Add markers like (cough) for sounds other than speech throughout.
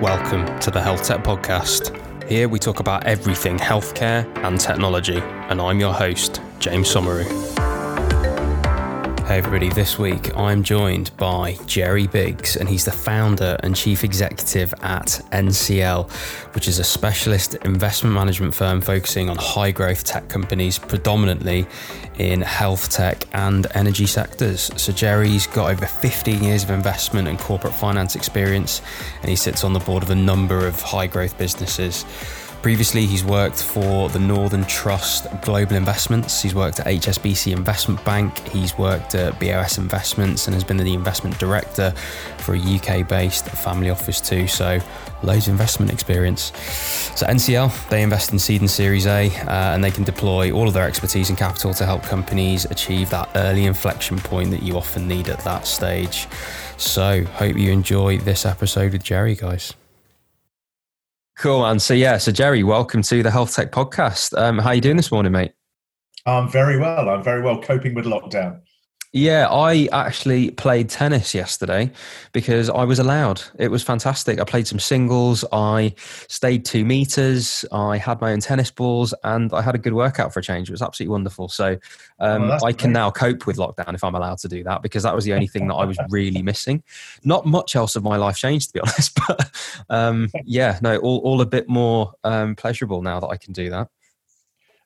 Welcome to the Health Tech Podcast. Here we talk about everything healthcare and technology, and I'm your host, James Somauroo. Hey everybody, this week I'm joined by Jerry Biggs, and he's the founder and chief executive at NCL, which is a specialist investment management firm focusing on high growth tech companies, predominantly in health tech and energy sectors. So, Jerry's got over 15 years of investment and corporate finance experience, and he sits on the board of a number of high growth businesses. Previously, he's worked for the Northern Trust Global Investments. He's worked at HSBC Investment Bank. He's worked at BOS Investments and has been the investment director for a UK based family office too. So, loads of investment experience. So, NCL, they invest in seed and Series A uh, and they can deploy all of their expertise and capital to help companies achieve that early inflection point that you often need at that stage. So, hope you enjoy this episode with Jerry, guys. Cool, man. So yeah, so Jerry, welcome to the Health Tech Podcast. Um, how are you doing this morning, mate? I'm very well. I'm very well coping with lockdown. Yeah, I actually played tennis yesterday because I was allowed. It was fantastic. I played some singles. I stayed two meters. I had my own tennis balls, and I had a good workout for a change. It was absolutely wonderful. So um, oh, I can great. now cope with lockdown if I'm allowed to do that because that was the only thing that I was really missing. Not much else of my life changed, to be (laughs) honest. But um, yeah, no, all, all a bit more um, pleasurable now that I can do that.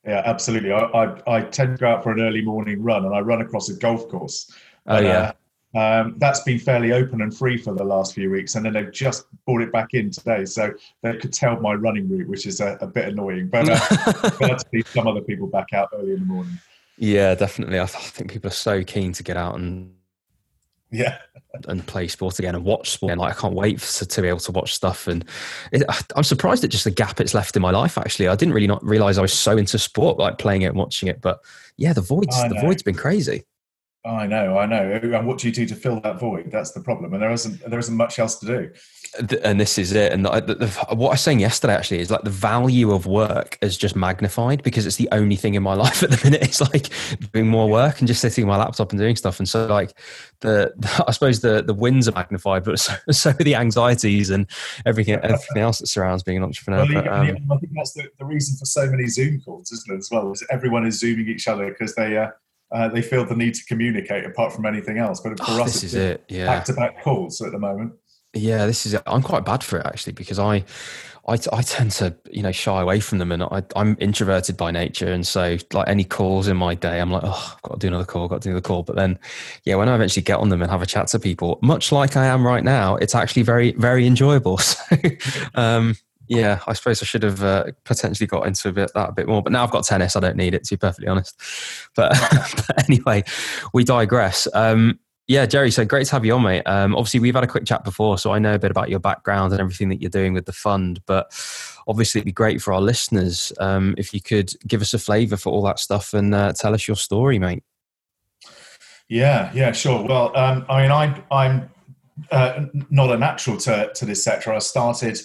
Yeah, absolutely. I, I, I tend to go out for an early morning run, and I run across a golf course. Oh yeah. Uh, um, that's been fairly open and free for the last few weeks, and then they've just brought it back in today, so they could tell my running route, which is a, a bit annoying. But uh, (laughs) glad to see some other people back out early in the morning. Yeah, definitely. I, th- I think people are so keen to get out and yeah and play sport again and watch sport. And like, I can't wait for, to be able to watch stuff. And it, I'm surprised at just the gap it's left in my life. Actually, I didn't really not realize I was so into sport, like playing it and watching it. But yeah, the void's the void's been crazy. I know, I know. And what do you do to fill that void? That's the problem. And there isn't there isn't much else to do and this is it. And the, the, what I was saying yesterday actually is like the value of work is just magnified because it's the only thing in my (laughs) life at the minute. It's like doing more work and just sitting on my laptop and doing stuff. And so, like the, the (laughs) I suppose the the wins are magnified, but (laughs) so, so are the anxieties and everything everything else that surrounds being an entrepreneur. Well, but, um, I think that's the, the reason for so many Zoom calls, isn't it? As well, is everyone is zooming each other because they. Uh, uh, they feel the need to communicate apart from anything else. But for oh, us, this is it. Yeah, back to back calls at the moment. Yeah, this is. I'm quite bad for it actually because I, I, I tend to you know shy away from them, and I, I'm introverted by nature, and so like any calls in my day, I'm like, oh, I've got to do another call, got to do another call. But then, yeah, when I eventually get on them and have a chat to people, much like I am right now, it's actually very, very enjoyable. (laughs) So, um, yeah, I suppose I should have uh, potentially got into a bit that a bit more, but now I've got tennis. I don't need it to be perfectly honest. But, (laughs) but anyway, we digress. Um, yeah, Jerry, so great to have you on, mate. Um, obviously, we've had a quick chat before, so I know a bit about your background and everything that you're doing with the fund. But obviously, it'd be great for our listeners um, if you could give us a flavour for all that stuff and uh, tell us your story, mate. Yeah, yeah, sure. Well, um, I mean, I, I'm uh, not a natural to, to this sector. I started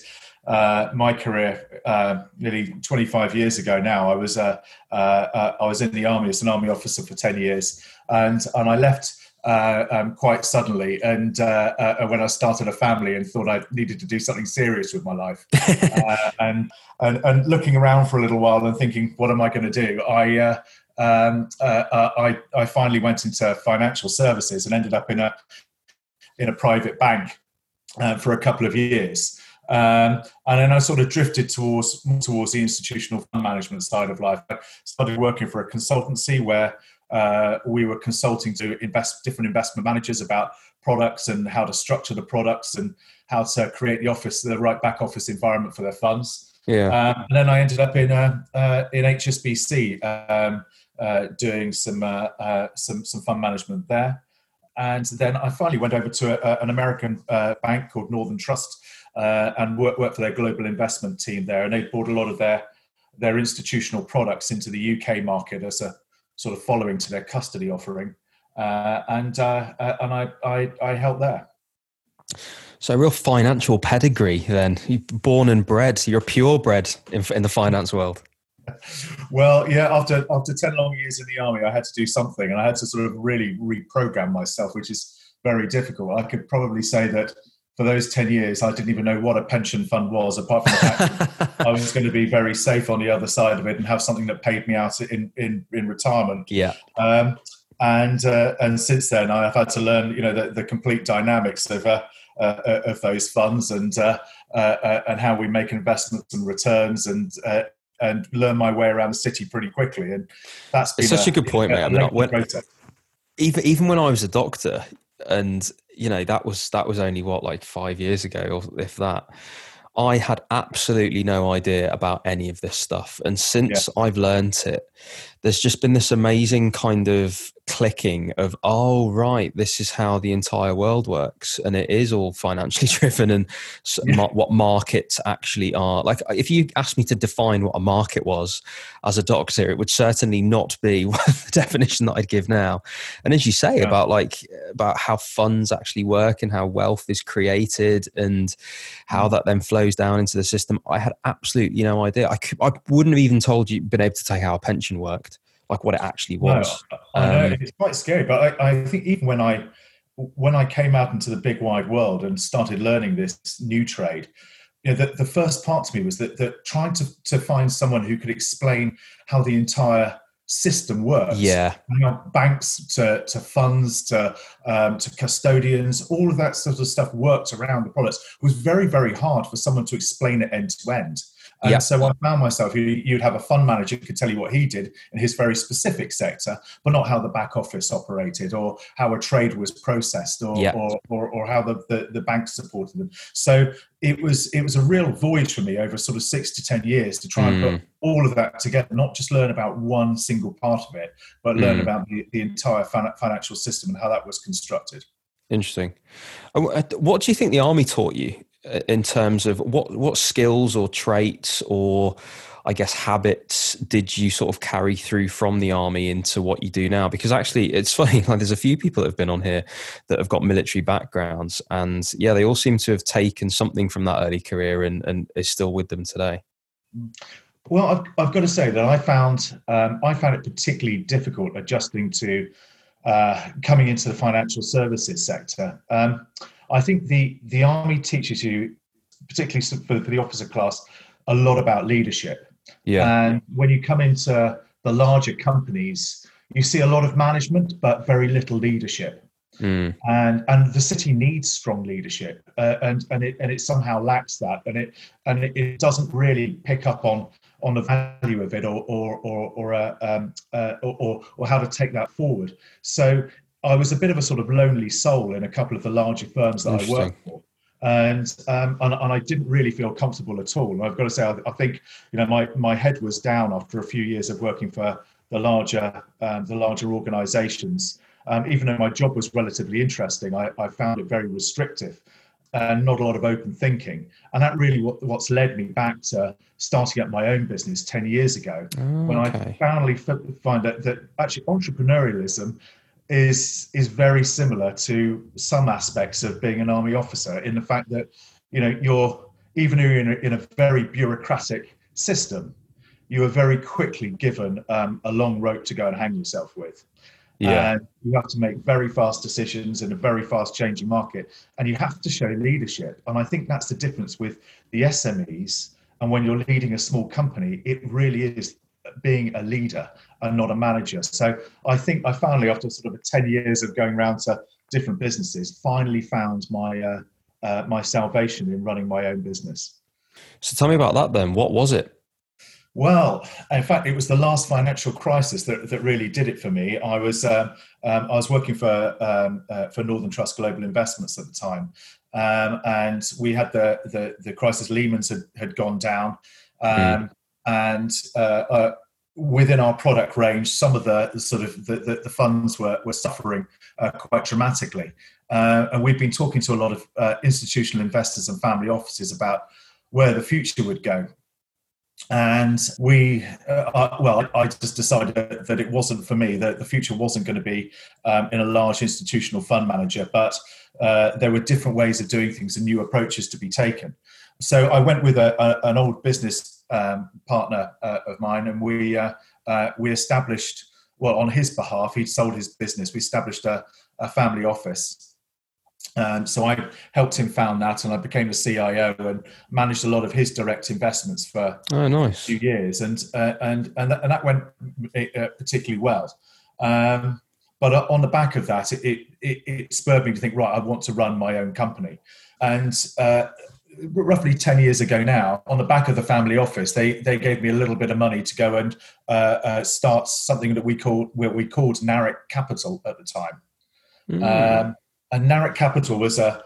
uh, my career uh, nearly 25 years ago now. I was uh, uh, I was in the army as an army officer for 10 years, and and I left uh, um, quite suddenly. And uh, uh, when I started a family and thought I needed to do something serious with my life, (laughs) uh, and, and, and looking around for a little while and thinking, what am I going to do? I, uh, um, uh, I I finally went into financial services and ended up in a in a private bank for a couple of years. Um, and then I sort of drifted towards towards the institutional fund management side of life. I started working for a consultancy where uh, we were consulting to invest different investment managers about products and how to structure the products and how to create the office, the right back office environment for their funds. Yeah. Um, and then I ended up in uh, uh, in HSBC um, uh, doing some uh, uh, some some fund management there, and then I finally went over to a, an American bank called Northern Trust and worked worked for their global investment team there, and they brought a lot of their their institutional products into the UK market as a sort of following to their custody offering, uh, and uh, uh, and I, I I help there. So a real financial pedigree then. You're born and bred. You're purebred in, in the finance world. Well, yeah. After after ten long years in the army, I had to do something, and I had to sort of really reprogram myself, which is very difficult. I could probably say that for those 10 years, I didn't even know what a pension fund was, apart from the fact I was going to be very safe on the other side of it and have something that paid me out in, in, in retirement. Yeah. Um, and uh, and since then, I've had to learn, you know, the, the complete dynamics of uh, uh, of those funds and uh, uh, uh, and how we make investments and returns and and learn my way around the city pretty quickly. And that's it's such a, a good point, mate. I mean, when, even even when I was a doctor, and you know that was that was only what like five years ago, or if that. I had absolutely no idea about any of this stuff, and since yeah. I've learned it, there's just been this amazing kind of clicking of oh right this is how the entire world works and it is all financially (laughs) driven and yeah. what markets actually are like if you asked me to define what a market was as a doctor it would certainly not be (laughs) the definition that i'd give now and as you say yeah. about like about how funds actually work and how wealth is created and how mm. that then flows down into the system i had absolutely no idea i, could, I wouldn't have even told you been able to tell how a pension worked like what it actually was. No, I know um, it's quite scary, but I, I, think even when I when I came out into the big wide world and started learning this new trade, you know, the, the first part to me was that, that trying to, to find someone who could explain how the entire system works. Yeah, banks to, to funds to um, to custodians, all of that sort of stuff worked around the products. It was very very hard for someone to explain it end to end. And yeah. so I found myself, you'd have a fund manager who could tell you what he did in his very specific sector, but not how the back office operated or how a trade was processed or, yeah. or, or, or, how the, the, the bank supported them. So it was, it was a real voyage for me over sort of six to 10 years to try mm. and put hmm. all of that together, not just learn about one single part of it, but learn mm. about the, the entire financial system and how that was constructed. Interesting. Uh, what do you think the army taught you in terms of what what skills or traits or I guess habits did you sort of carry through from the army into what you do now? Because actually, it's (laughs) funny. Like, there's a few people that have been on here that have got military backgrounds, and yeah, they all seem to have taken something from that early career and and is still with them today. Well, I've, I've got to say that I found um, I found it particularly difficult adjusting to uh, coming into the financial services sector. Um, I think the the army teaches you, particularly for, for the officer class, a lot about leadership. Yeah. And when you come into the larger companies, you see a lot of management, but very little leadership. Mm. And and the city needs strong leadership, uh, and and it and it somehow lacks that, and it and it, it doesn't really pick up on on the value of it or or or or, uh, um, uh, or, or how to take that forward. So I was a bit of a sort of lonely soul in a couple of the larger firms that I worked for. And, um, and, and I didn't really feel comfortable at all. And I've got to say, I, I, think you know my my head was down after a few years of working for the larger um, the larger organisations. Um, even though my job was relatively interesting, I, I, found it very restrictive and not a lot of open thinking. And that really what, what's led me back to starting up my own business 10 years ago okay. when I finally find that, that actually entrepreneurialism is is very similar to some aspects of being an army officer in the fact that you know you're even you're in a, in a very bureaucratic system you are very quickly given um, a long rope to go and hang yourself with. Yeah. and you have to make very fast decisions in a very fast changing market and you have to show leadership. And i think that's the difference with the smes and when you're leading a small company it really is being a leader and not a manager. So I think I finally, after sort of 10 years of going around to different businesses, finally found my uh, uh, my salvation in running my own business. So tell me about that then. What was it? Well, in fact, it was the last financial crisis that, that really did it for me. I was uh, um, I was working for um, uh, for Northern Trust Global Investments at the time, um, and we had the the, the crisis. Lehman's had, had gone down, mm. And uh, uh within our product range, some of the, sort of the, the, the, funds were, were suffering uh, quite dramatically. Uh, and we've been talking to a lot of uh, institutional investors and family offices about where the future would go. And we, uh, well, I just decided that it wasn't for me, that the future wasn't going to be um, in a large institutional fund manager, but there were different ways of doing things and new approaches to be taken. So I went with a, a, an old business um, partner uh, of mine, and we uh, uh, we established well on his behalf. He sold his business. We established a, a family office, Um, so I helped him found that, and I became the CIO and managed a lot of his direct investments for oh, nice. a few years, and uh, and and that, and that went uh, particularly well. Um, but on the back of that, it, it, it, spurred me to think, right, I want to run my own company. And uh, roughly 10 years ago now, on the back of the family office, they, they gave me a little bit of money to go and uh, uh, start something that we called, what we called Narec Capital at the time. Mm. Um, and Narec Capital was a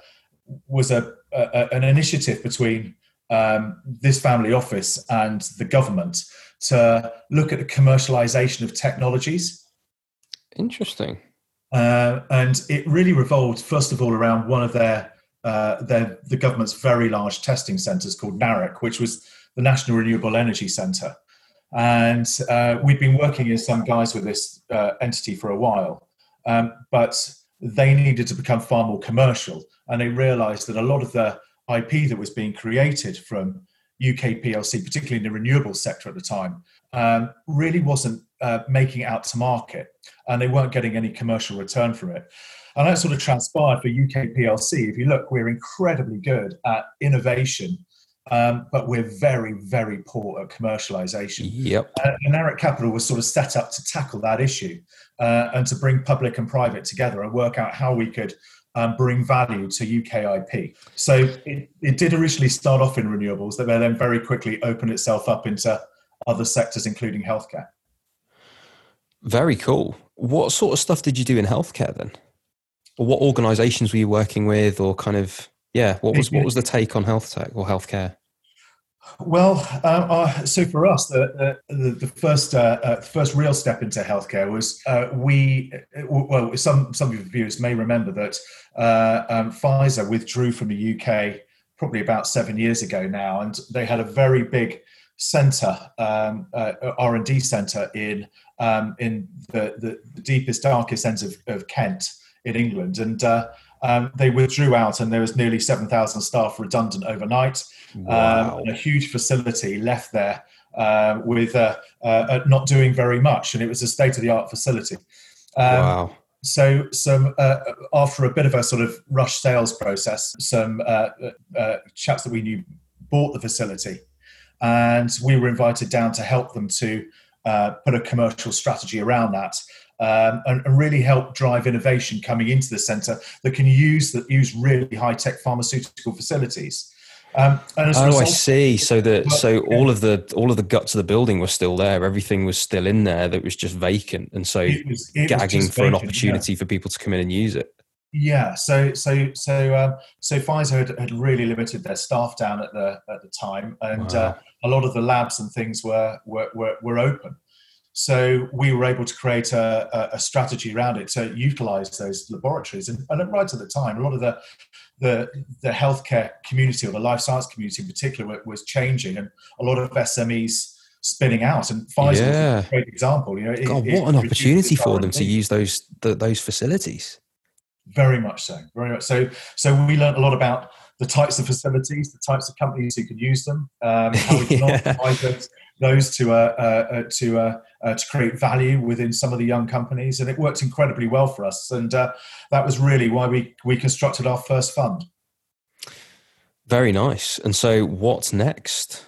was a, a an initiative between um, this family office and the government to look at the commercialization of technologies. Interesting. Uh, and it really revolved, first of all, around one of their, uh, the government's very large testing centres called NAREC, which was the National Renewable Energy Centre. And uh, we'd been working as some guys with this uh, entity for a while, um, but they needed to become far more commercial. And they realised that a lot of the IP that was being created from UK PLC, particularly in the renewable sector at the time, um, really wasn't uh, making out to market and they weren't getting any commercial return from it. And that sort of transpired for UK PLC. If you look, we're incredibly good at innovation, um, but we're very, very poor at commercialization. Yep. Uh, and Narec Capital was sort of set up to tackle that issue uh, and to bring public and private together and work out how we could um, bring value to UK IP. So it, it did originally start off in renewables, that then very quickly opened itself up into other sectors, including healthcare. Very cool. What sort of stuff did you do in healthcare then? Or what organizations were you working with or kind of yeah, what was what was the (laughs) take on health tech or healthcare? Well, uh, uh, so for us, the the, the first uh, uh first real step into healthcare was uh, we. Well, some some of your viewers may remember that uh, um, Pfizer withdrew from the UK probably about seven years ago now, and they had a very big centre, um, R and D centre in um, in the, the, the, deepest, darkest ends of, of Kent in England, and um, they withdrew out, and there was nearly 7,000 staff redundant overnight. Um, wow. Um, and a huge facility left there uh, with uh, uh, not doing very much, and it was a state of the art facility. Um, wow. So, some uh, after a bit of a sort of rush sales process, some uh, uh, chaps that we knew bought the facility, and we were invited down to help them to put a commercial strategy around that um, and, and, really help drive innovation coming into the centre that can use that use really high tech pharmaceutical facilities. Um, oh, result, I see. So the so all of the all of the guts of the building were still there. Everything was still in there. That was just vacant, and so it was, it gagging for vacant, an opportunity yeah. for people to come in and use it. Yeah. So so so um, so Pfizer had, had, really limited their staff down at the at the time, and wow. uh, a lot of the labs and things were were were, were open. So we were able to create a, a strategy around it to utilize those laboratories. And, and, right at the time, a lot of the, the, the healthcare community or the life science community in particular was changing and a lot of SMEs spinning out. And Pfizer yeah. is a great example. You know, it, God, what an opportunity for them to use those the, those facilities. Very much so. Very much so. So we learned a lot about the types of facilities, the types of companies who could use them, um, how we (laughs) can yeah. those to uh, uh, uh to uh, uh, to create value within some of the young companies, and it worked incredibly well for us. And uh, that was really why we we constructed our first fund. Very nice. And so, what's next?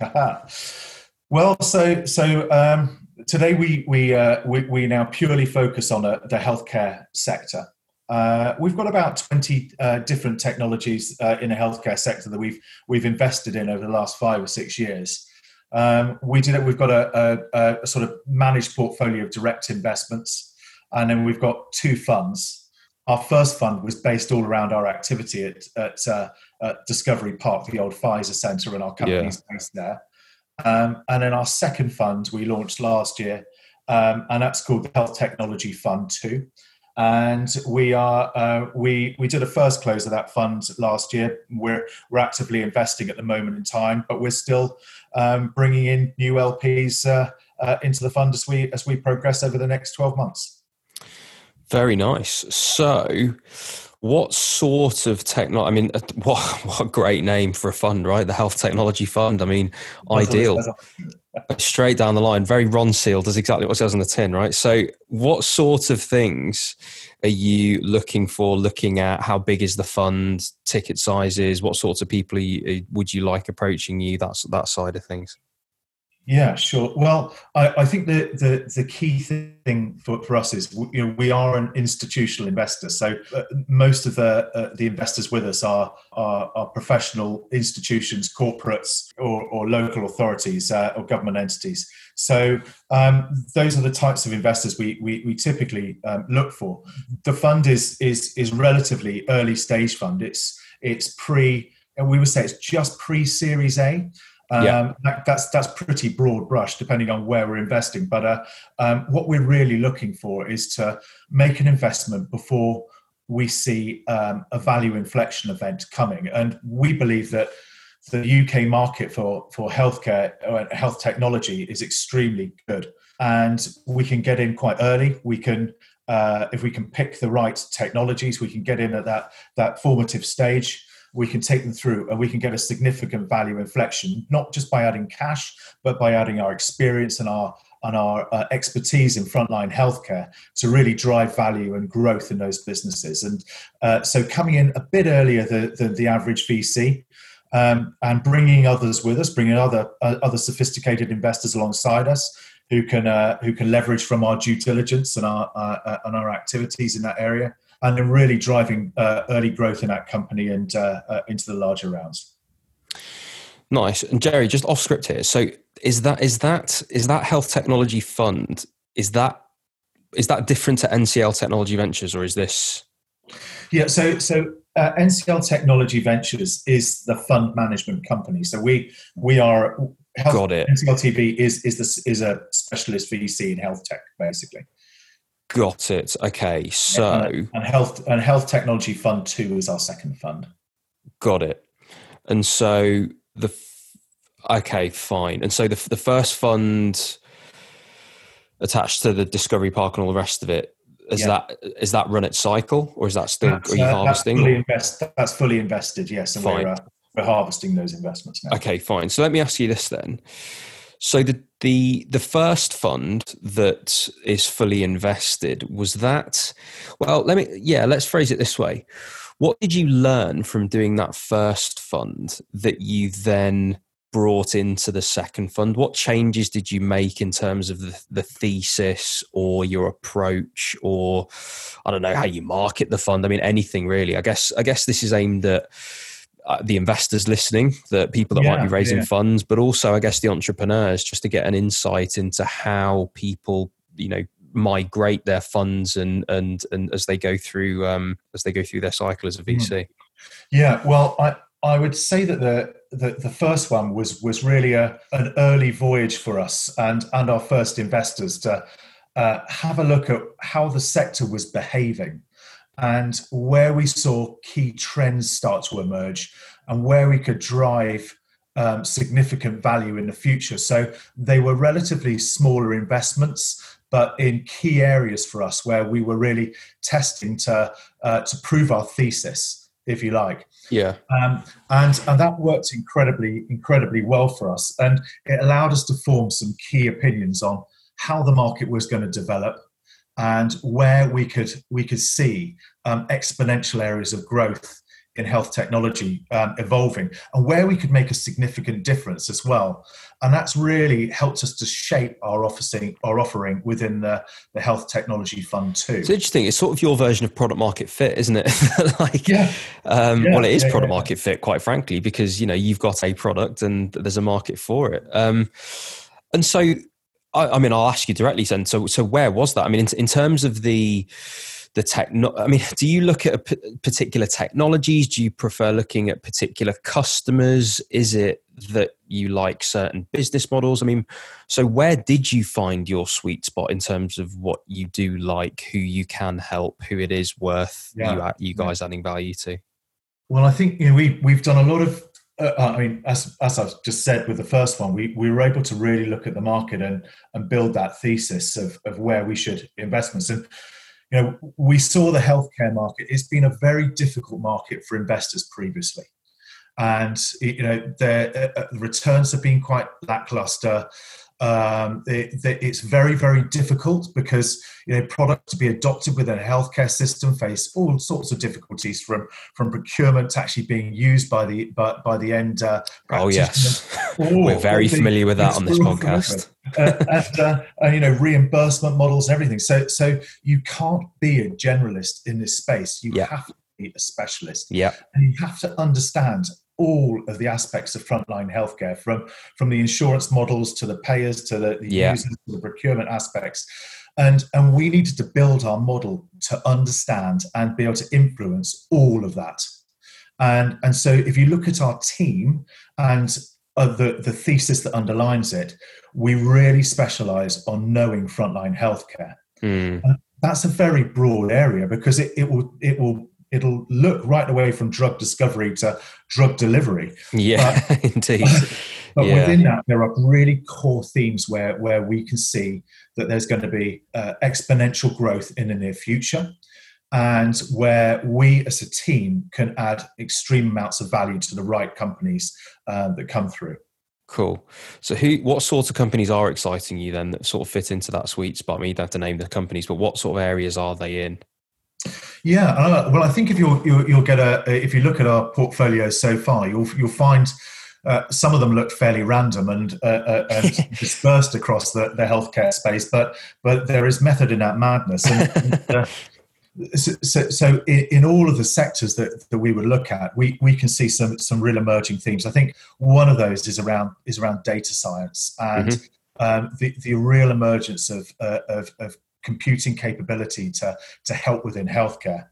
(laughs) well, so so um, today we we, we, we now purely focus on the healthcare sector. Uh, we've got about 20 uh, different technologies uh, in the healthcare sector that we've we've invested in over the last five or six years. Um, we did it. We've got a, a, a, sort of managed portfolio of direct investments, and then we've got two funds. Our first fund was based all around our activity at, at, uh, at Discovery Park, the old Pfizer Centre, and our company's yeah. based there. Um, and then our second fund we launched last year, um, and that's called the Health Technology Fund Two and we are uh, we we did a first close of that fund last year. We're we're actively investing at the moment in time, but we're still um, bringing in new LPs uh, uh, into the fund as we as we progress over the next twelve months. Very nice. So. What sort of technology? I mean, what (laughs) what a great name for a fund, right? The Health Technology Fund. I mean, ideal. Straight down the line, very Ronseal does exactly what it says on the tin, right? So, what sort of things are you looking for? Looking at how big is the fund, ticket sizes, what sorts of people you, would you like approaching you? That's that side of things. Yeah, sure. Well, I, I, think the, the, the key thing for, for us is you know we are an institutional investor, so uh, most of the uh, the investors with us are, are, are professional institutions, corporates, or, or local authorities uh, or government entities. So um, those are the types of investors we we, we typically um, look for. The fund is is is relatively early stage fund. It's it's pre. and We would say it's just pre Series A. Um, yeah. That, that's that's pretty broad brush, depending on where we're investing. But uh, um, what we're really looking for is to make an investment before we see um, a value inflection event coming, and we believe that the UK market for for healthcare uh, health technology is extremely good, and we can get in quite early. We can. Uh, if we can pick the right technologies, we can get in at that that formative stage we can take them through and we can get a significant value inflection, not just by adding cash, but by adding our experience and our and our uh, expertise in frontline healthcare to really drive value and growth in those businesses. And uh, so, coming in a bit earlier than, than the average VC, um, and bringing others with us, bringing other uh, other sophisticated investors alongside us who can uh, who can leverage from our due diligence and our uh, uh, and our activities in that area and then really driving uh, early growth in that company and uh, uh, into the larger rounds. Nice. And Jerry, just off script here. So is that is that is that health technology fund? Is that is that different to NCL Technology Ventures, or is this? Yeah. So so uh, NCL Technology Ventures is the fund management company. So we we are health, Got it. NCL TV is is this is a specialist VC in health tech, basically. Got it. Okay, so and, and health and health technology fund two is our second fund. Got it. And so the okay, fine. And so the the first fund attached to the Discovery Park and all the rest of it is yeah. that is that run its cycle or is that still that's, are you uh, harvesting? That's fully, invest, that's fully invested. Yes, and fine. we're uh, we're harvesting those investments now. Okay, fine. So let me ask you this then. So the the the first fund that is fully invested was that well let me yeah let's phrase it this way. What did you learn from doing that first fund that you then brought into the second fund? What changes did you make in terms of the, the thesis or your approach or i don't know how you market the fund? I mean anything really. I guess i guess this is aimed at uh, the investors listening, the people that yeah, might be raising yeah. funds, but also I guess the entrepreneurs, just to get an insight into how people, you know, migrate their funds and and and as they go through um, as they go through their cycle as a VC. Yeah, well, I I would say that the the, the first one was was really a an early voyage for us and and our first investors to uh, have a look at how the sector was behaving and where we saw key trends start to emerge and where we could drive um, significant value in the future. So they were relatively smaller investments, but in key areas for us where we were really testing to uh, to prove our thesis, if you like. Yeah. Um, and and that worked incredibly incredibly well for us, and it allowed us to form some key opinions on how the market was going to develop, and where we could we could see um, exponential areas of growth in health technology um, evolving and where we could make a significant difference as well and that's really helped us to shape our offering our offering within the, the health technology fund two it's interesting it's sort of your version of product market fit isn't it (laughs) like yeah. Um, yeah. well it is yeah, product yeah. market fit quite frankly because you know you've got a product and there's a market for it um, and so I, I, mean, I'll ask you directly, then. So, so where was that? I mean, in, in terms of the the techno, I mean, do you look at p- particular technologies? Do you prefer looking at particular customers? Is it that you like certain business models? I mean, so where did you find your sweet spot in terms of what you do like, who you can help, who it is worth yeah. you, you guys yeah. adding value to? Well, I think you know we we've done a lot of uh, I mean, as as I've just said with the first one, we, we were able to really look at the market and and build that thesis of of where we should investments. And you know, we saw the healthcare market. It's been a very difficult market for investors previously. and you know the uh, returns have been quite lackluster um, it, it's very, very difficult because you know products to be adopted within a healthcare system face all sorts of difficulties from from procurement to actually being used by the by, by the end. Uh, oh yes, (laughs) we're very familiar with that on this podcast. (laughs) uh, and, uh, and, you know reimbursement models and everything. So so you can't be a generalist in this space. You have to be a specialist. Yeah, and you have to understand all of the aspects of frontline healthcare, from from the insurance models to the payers to the, the yeah. users to the procurement aspects. And, and we needed to build our model to understand and be able to influence all of that. And, and so if you look at our team and uh, the, the thesis that underlines it, we really specialize on knowing frontline healthcare. Mm. That's a very broad area because it, it will it will it'll look right away from drug discovery to drug delivery. Yeah, but, (laughs) indeed. (laughs) But, yeah. within that, there are really core themes where where we can see that there's going to be uh, exponential growth in the near future, and where we as a team can add extreme amounts of value to the right companies uh, that come through. Cool. So, who, what sorts of companies are exciting you then that sort of fit into that sweet spot? I mean, you don't have to name the companies, but what sort of areas are they in? Yeah, uh, well, I think if you'll, you'll, you'll get a if you look at our portfolio so far, you'll you'll find uh, some of them look fairly random and, uh, uh, (laughs) and dispersed across the, the healthcare space, but but there is method in that madness. And, and, uh, (laughs) so, so, so in, in, all of the sectors that, that we would look at, we, we can see some some real emerging themes. I think one of those is around is around data science and mm-hmm. um, the the real emergence of, uh, of, of computing capability to, to help within healthcare.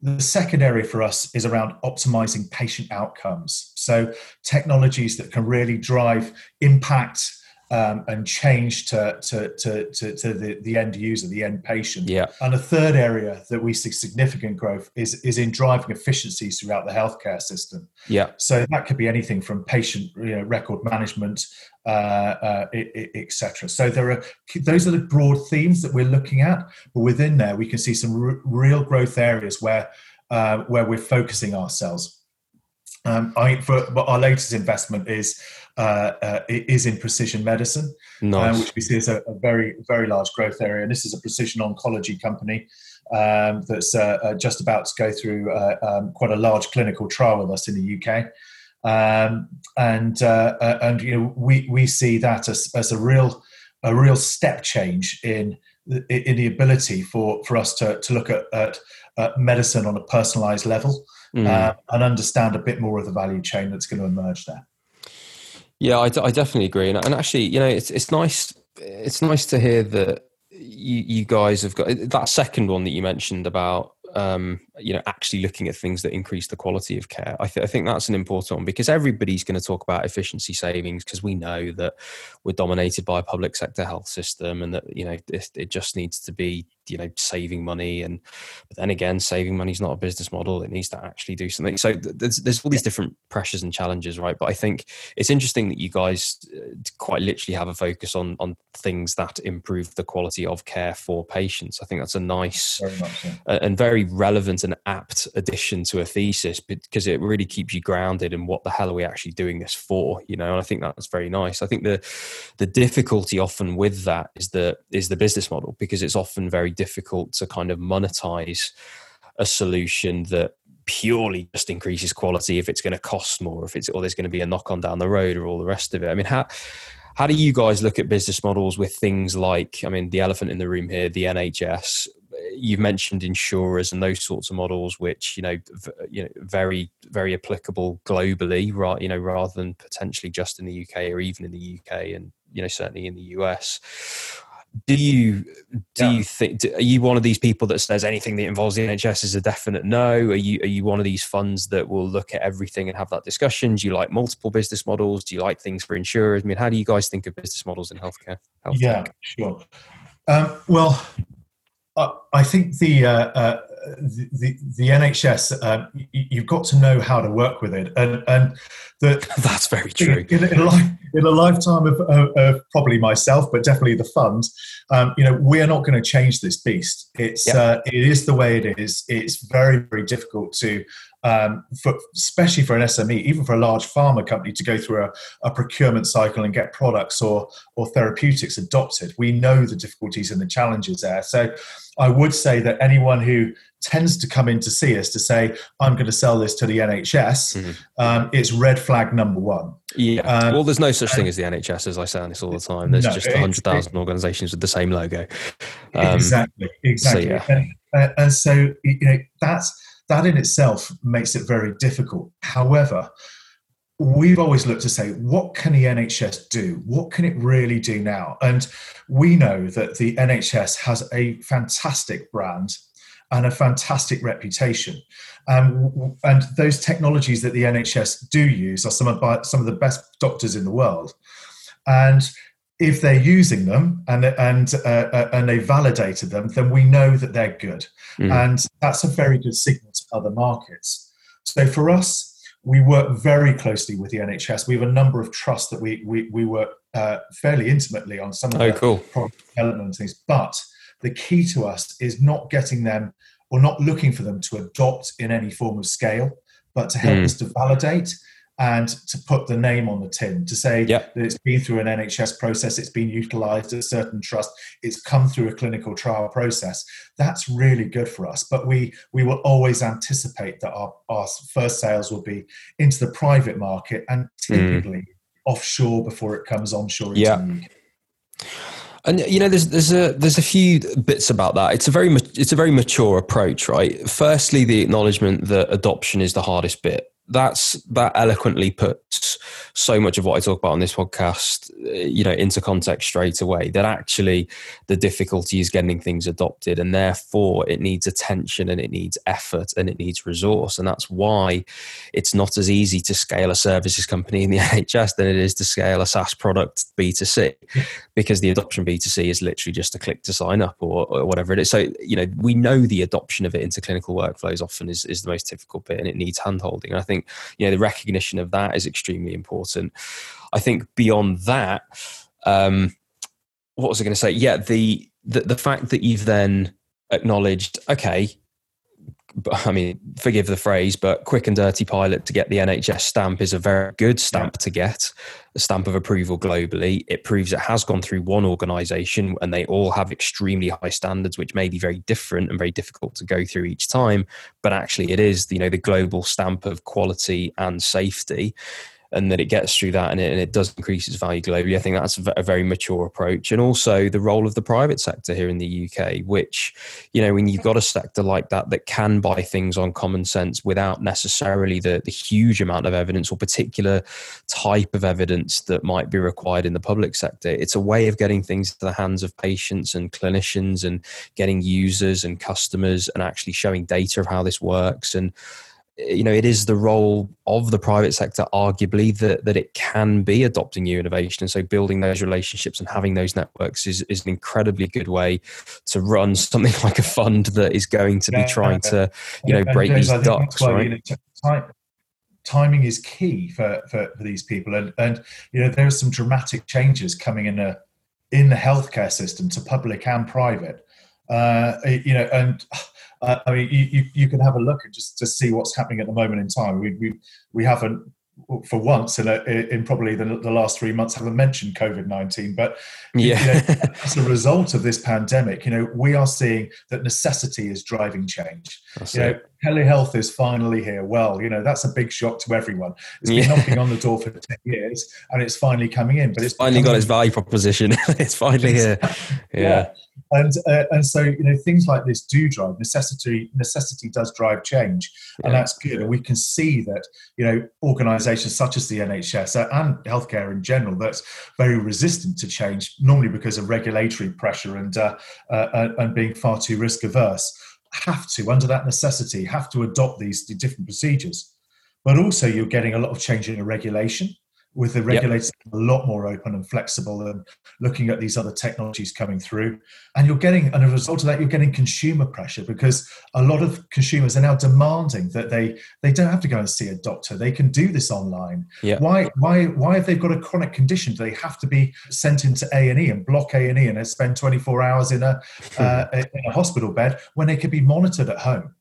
The second area for us is around optimizing patient outcomes. So, technologies that can really drive impact um, and change to, to, to, to, to the, the end user, the end patient. Yeah. And a third area that we see significant growth is, is in driving efficiencies throughout the healthcare system. Yeah. So that could be anything from patient you know, record management, uh, uh, etc. So there are those are the broad themes that we're looking at, but within there we can see some r- real growth areas where uh, where we're focusing ourselves. Um, I for our latest investment is is in precision medicine, uh, nice. which we see as a, a, very very large growth area. And this is a precision oncology company um, that's just about to go through um, quite a large clinical trial with us in the UK. Um, and uh, uh, and you know we we see that as, as a real a real step change in in the ability for for us to to look at, at, at medicine on a personalized level mm. uh, and understand a bit more of the value chain that's going to emerge there. Yeah, I, I definitely agree, and, and actually, you know, it's it's nice it's nice to hear that you, you guys have got that second one that you mentioned about um, you know actually looking at things that increase the quality of care. I, th- I think that's an important one because everybody's going to talk about efficiency savings because we know that we're dominated by a public sector health system and that you know it, it just needs to be you know saving money and but then again saving money is not a business model it needs to actually do something. So there's there's all these different pressures and challenges right? But i think it's interesting that you guys uh, quite literally have a focus on on things that improve the quality of care for patients. I think that's a nice very so. and very relevant and apt addition to a thesis because it really keeps you grounded in what the hell are we actually doing this for you know? And i think that's very nice. I think the the difficulty often with that is the is the business model because it's often very difficult to kind of monetize a solution that purely just increases quality if it's going to cost more if it's or there's going to be a knock on down the road or all the rest of it. I mean how how do you guys look at business models with things like i mean the elephant in the room here the nhs you've mentioned insurers and those sorts of models which you know you know very very applicable globally right you know rather than potentially just in the UK or even in the UK and you know certainly in the US do you do yeah. you think are you one of these people that says anything that involves the NHS is a definite no? Are you are you one of these funds that will look at everything and have that discussion? Do you like multiple business models? Do you like things for insurers? I mean, how do you guys think of business models in healthcare? healthcare? Yeah, sure. Um, well, uh, I think the, uh, uh, the, the NHS uh, you've got to know how to work with it, and and the, (laughs) that's very true. In, in, a, in a, lifetime of, of, of, probably myself, but definitely the fund, um, you know, we are not going to change this beast. It's yep. Uh, it is the way it is. It's very very difficult to um, for, especially for an SME, even for a large pharma company to go through a, a, procurement cycle and get products or, or therapeutics adopted. We know the difficulties and the challenges there. So I would say that anyone who tends to come in to see us to say, I'm going to sell this to the NHS, mm-hmm. um, it's red flag number one. Yeah. Um, well, there's no such thing as the NHS, as I say on this all the time. There's no, just 100,000 organisations with the same logo. Um, exactly. Exactly. So, yeah. and, uh, and so, you know, that's, that in itself makes it very difficult. However, we've always looked to say, what can the NHS do? What can it really do now? And we know that the NHS has a fantastic brand and a fantastic reputation. Um, and those technologies that the NHS do use are some of, some of the best doctors in the world. And if they're using them and and uh, uh, and they validated them, then we know that they're good, mm. and that's a very good signal to other markets. So for us, we work very closely with the NHS. We have a number of trusts that we we, we work uh, fairly intimately on some of oh, the cool. product development things. But the key to us is not getting them or not looking for them to adopt in any form of scale, but to help mm. us to validate and to put the name on the tin to say yep. that it's been through an NHS process, it's been utilized at a certain trust, it's come through a clinical trial process. That's really good for us. But we we will always anticipate that our, our first sales will be into the private market and hmm. typically mm. offshore before it comes onshore. Yeah. And you know, there's there's a there's a few bits about that. It's a very it's a very mature approach, right? Firstly, the acknowledgement that adoption is the hardest bit that's that eloquently puts so much of what I talk about on this podcast, you know, into context straight away. That actually the difficulty is getting things adopted, and therefore it needs attention and it needs effort and it needs resource, and that's why it's not as easy to scale a services company in the (laughs) NHS than it is to scale a SaaS product B two C, because the adoption B two C is literally just a click to sign up or, or whatever it is. So you know, we know the adoption of it into clinical workflows often is is the most difficult bit, and it needs handholding. And I think think you know the recognition of that is extremely important. I think beyond that, um, what was I going to say? Yeah, the, the the fact that you've then acknowledged, okay, I mean, forgive the phrase, but quick and dirty pilot to get the NHS stamp is a very good stamp yeah. to get, a stamp of approval globally. It proves it has gone through one organisation and they all have extremely high standards, which may be very different and very difficult to go through each time. But actually, it is you know the global stamp of quality and safety and that it gets through that and it, and it does increase its value globally. I think that's a very mature approach. And also the role of the private sector here in the UK, which, you know, when you've got a sector like that that can buy things on common sense without necessarily the, the huge amount of evidence or particular type of evidence that might be required in the public sector, it's a way of getting things to the hands of patients and clinicians and getting users and customers and actually showing data of how this works. And you know it is the role of the private sector arguably that that it can be adopting new innovation. And so building those relationships and having those networks is, is an incredibly good way to run (laughs) something like a fund that is going to be yeah, trying to you know break these ducks right? timing is key for, for, for these people. And and you know there are some dramatic changes coming in a in the healthcare system to public and private. Uh, you know and uh, I mean, you, you, you, can have a look and just to see what's happening at the moment in time. We we, we haven't, for once in, a, in probably the, the last three months, haven't mentioned COVID nineteen. But yeah. You know, (laughs) as a result of this pandemic, you know, we are seeing that necessity is driving change. That's you know, telehealth is finally here. Well, you know, that's a big shock to everyone. It's been yeah. knocking on the door for (laughs) ten years, and it's finally coming in. But it's, it's finally got its value proposition. (laughs) it's finally here. yeah. yeah and uh, and so you know things like this do drive necessity necessity does drive change. Yeah. and that's good. And we can see that you know organizations such as the nhs and healthcare in general that's very resistant to change normally because of regulatory pressure and uh, uh, and being far too risk averse have to under that necessity have to adopt these different procedures. But also you're getting a lot of change in the regulation with the regulators yep. a lot more open and flexible and looking at these other technologies coming through and you're getting and as a result of that you're getting consumer pressure because a lot of consumers are now demanding that they they don't have to go and see a doctor they can do this online yep. why why why if they've got a chronic condition do they have to be sent into a&e and block a&e and spend 24 hours in a (laughs) uh, in a hospital bed when they could be monitored at home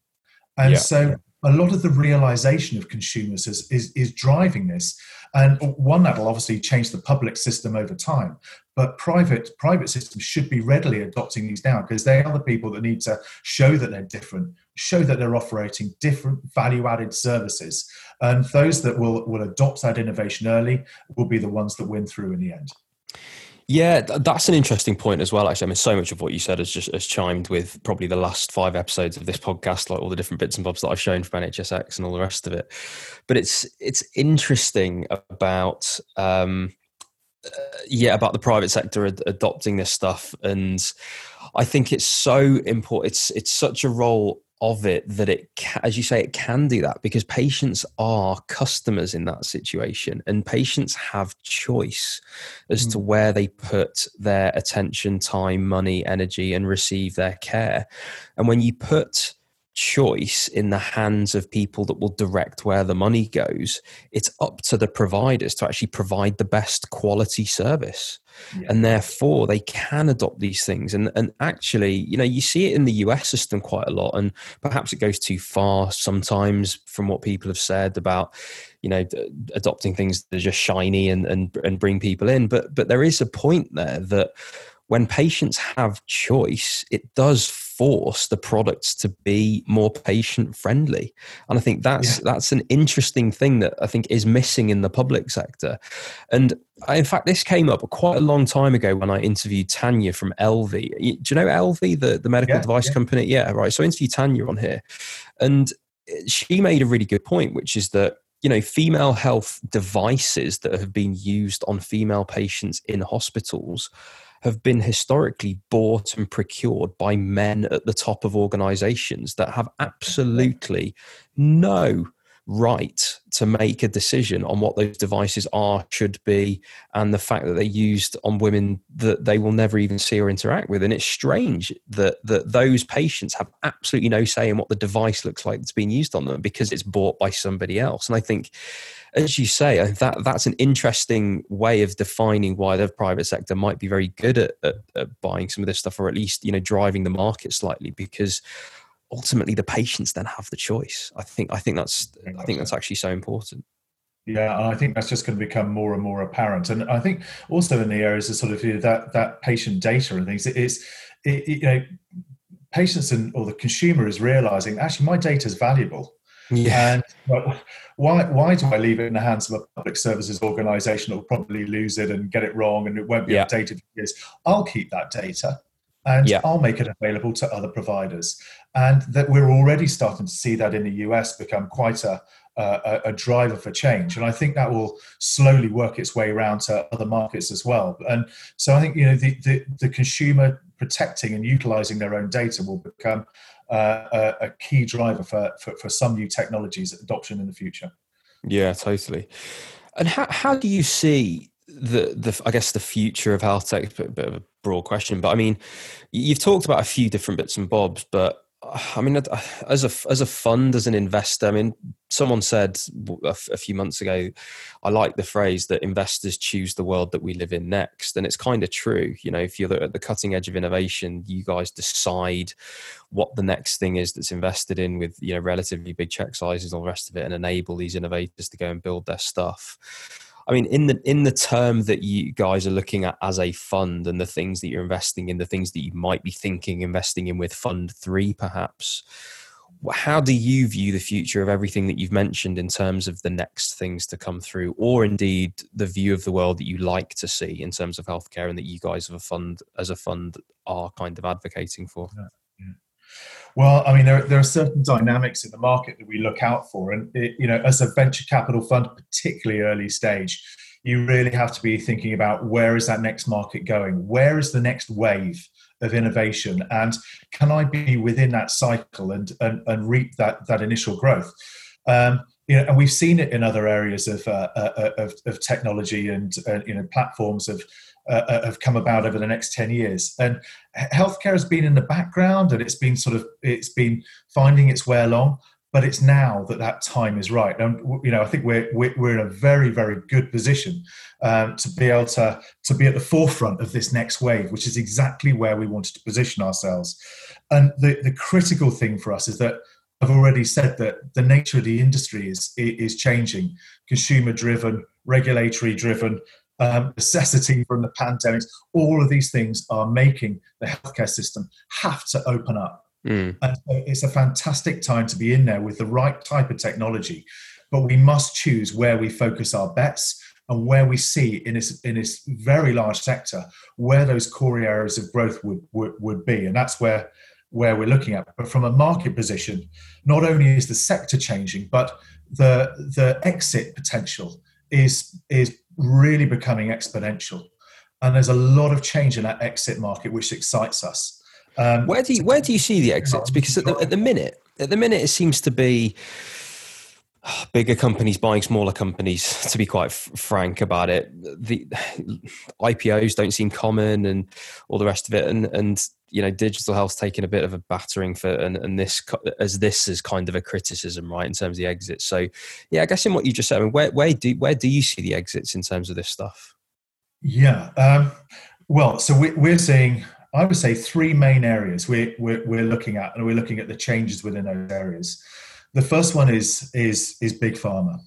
and yep. so a lot of the realization of consumers is, is, is driving this. And one that will obviously change the public system over time, but private private systems should be readily adopting these now because they are the people that need to show that they're different, show that they're operating different value added services, and those that will will adopt that innovation early will be the ones that win through in the end. Yeah, that's an interesting point as well. Actually, I mean, so much of what you said has just has chimed with probably the last five episodes of this podcast, like all the different bits and bobs that I've shown from NHSX and all the rest of it. But it's it's interesting about um, uh, yeah about the private sector ad- adopting this stuff, and I think it's so important. It's it's such a role of it that it as you say it can do that because patients are customers in that situation and patients have choice as mm. to where they put their attention time money energy and receive their care and when you put choice in the hands of people that will direct where the money goes it's up to the providers to actually provide the best quality service and therefore they can adopt these things. And and actually you know you see it in the US system quite a lot. And perhaps it goes too far sometimes from what people have said about you know adopting things that are just shiny and and and bring people in. But but there is a point there that when patients have choice, it does force the products to be more patient friendly. And I think that's yeah. that's an interesting thing that I think is missing in the public sector. And in fact, this came up quite a long time ago when I interviewed Tanya from Elvie. Do you know Elvie, the, the medical yeah, device yeah. company? Yeah, right. So I interviewed Tanya on here. And she made a really good point, which is that you know female health devices that have been used on female patients in hospitals have been historically bought and procured by men at the top of organizations that have absolutely no right to make a decision on what those devices are, should be, and the fact that they're used on women that they will never even see or interact with. And it's strange that that those patients have absolutely no say in what the device looks like that's being used on them because it's bought by somebody else. And I think as you say, that that's an interesting way of defining why the private sector might be very good at, at, at buying some of this stuff, or at least you know driving the market slightly, because ultimately the patients then have the choice. I think I think that's I think that's actually so important. Yeah, and I think that's just going to become more and more apparent. And I think also in the areas of sort of you know, that that patient data and things, it is it, you know patients and or the consumer is realizing actually my data is valuable yeah. And why why do I leave it in the hands of a public services organisation that will probably lose it and get it wrong and it won't be yeah. updated for years? I'll keep that data and yeah. I'll make it available to other providers. And that we're already starting to see that in the US become quite a, a, a, driver for change. And I think that will slowly work its way around to other markets as well. And so I think you know the, the, the consumer protecting and utilizing their own data will become uh, a, a, key driver for, for, for some new technologies adoption in the future. Yeah, totally. And how, how do you see the the I guess the future of health tech? A bit of a broad question, but I mean, you've talked about a few different bits and bobs, but I mean, as a as a fund, as an investor, I mean, someone said a, few months ago, I like the phrase that investors choose the world that we live in next, and it's kind of true. You know, if you're at the cutting edge of innovation, you guys decide what the next thing is that's invested in with you know relatively big check sizes and all the rest of it, and enable these innovators to go and build their stuff. I mean, in the in the term that you guys are looking at as a fund and the things that you're investing in, the things that you might be thinking investing in with Fund Three, perhaps. How do you view the future of everything that you've mentioned in terms of the next things to come through, or indeed the view of the world that you like to see in terms of healthcare, and that you guys as a fund, as a fund, are kind of advocating for? Yeah. Well, I mean, there, there are certain dynamics in the market that we look out for. And, it, you know, as a venture capital fund, particularly early stage, you really have to be thinking about where is that next market going? Where is the next wave of innovation? And can I be within that cycle and, and, and reap that, that initial growth? Um, you know, and we've seen it in other areas of, uh, uh, of, of, technology and, uh, you know, platforms of uh, uh, have come about over the next 10 years. And healthcare has been in the background and it's been sort of it's been finding its way along but it's now that that time is right. And you know i think we're we're, in a very very good position um, to be able to to be at the forefront of this next wave which is exactly where we wanted to position ourselves. And the the critical thing for us is that I've already said that the nature of the industry is is changing, consumer driven, regulatory driven, um, necessity from the pandemics. All of these things are making the healthcare system have to open up. Mm. And it's a fantastic time to be in there with the right type of technology, but we must choose where we focus our bets and where we see in this in this very large sector where those core areas of growth would, would, would be, and that's where where we're looking at. But from a market position, not only is the sector changing, but the the exit potential is is really becoming exponential. And there's a lot of change in that exit market, which excites us. Um, where do you, where do you see the exits? Because at the, at the minute, at the minute, it seems to be bigger companies buying smaller companies to be quite f- frank about it the ipos don't seem common and all the rest of it and and you know digital health's taken a bit of a battering for and, and this as this is kind of a criticism right in terms of the exits. So yeah i guess in what you just said I mean, where, where do where do you see the exits in terms of this stuff? Yeah um, well so we, we're seeing i would say three main areas we're, we're, we're looking at and we're looking at the changes within those areas. The first one is is is big pharma.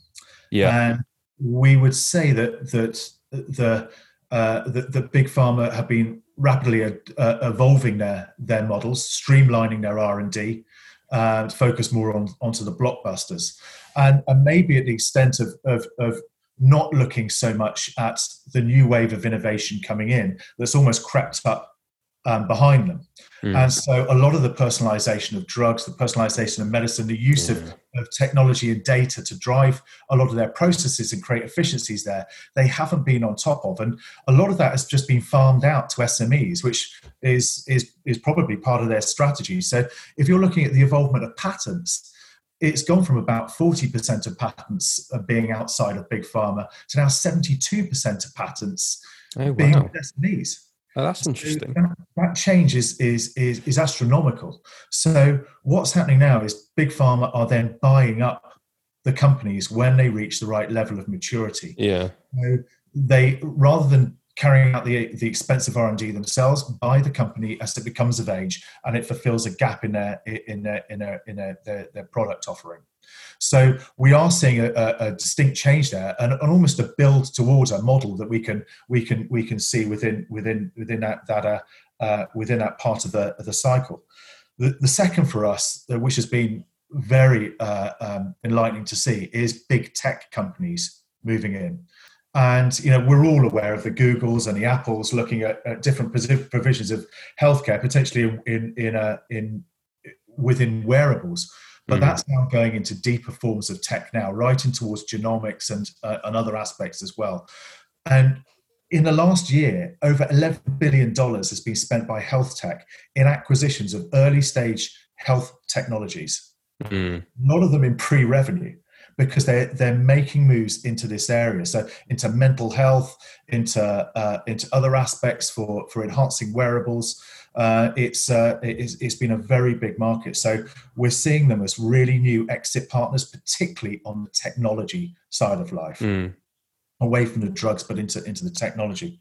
Yeah, and we would say that that the uh, the, the big pharma have been rapidly uh, evolving their their models, streamlining their R and D, uh, focus more on onto the blockbusters, and and maybe at the extent of of, of not looking so much at the new wave of innovation coming in that's almost crept up um, behind them. Mm. And so a lot of the personalization of drugs, the personalization of medicine, the use yeah. of, of technology and data to drive a lot of their processes and create efficiencies there, they haven't been on top of. And a lot of that has just been farmed out to SMEs, which is, is, is probably part of their strategy. So if you're looking at the involvement of patents, it's gone from about 40% of patents being outside of big pharma to now 72% of patents oh, wow. being SMEs. Oh, that's interesting. So that, change is, is, is, is astronomical. So what's happening now is big pharma are then buying up the companies when they reach the right level of maturity. Yeah. So they rather than carrying out the the expensive R and D themselves, buy the company as it becomes of age and it fulfills a gap in their in their in their in their, their, their product offering. So we are seeing a, a, distinct change there, and, and, almost a build towards a model that we can we can we can see within within within that that uh, uh, within that part of the of the cycle. The, the second for us, uh, which has been very uh, um, enlightening to see, is big tech companies moving in. And you know we're all aware of the Googles and the Apples looking at, at different provisions of healthcare, potentially in in in, a, in within wearables. But mm. that's now going into deeper forms of tech now, right in towards genomics and, uh, and other aspects as well. And in the last year, over $11 billion has been spent by health tech in acquisitions of early stage health technologies. Mm. A lot of them in pre revenue because they're, they're making moves into this area. So, into mental health, into, uh, into other aspects for, for enhancing wearables uh, it's, uh, it's, it's been a very big market. So we're seeing them as really new exit partners, particularly on the technology side of life, mm. away from the drugs, but into, into the technology.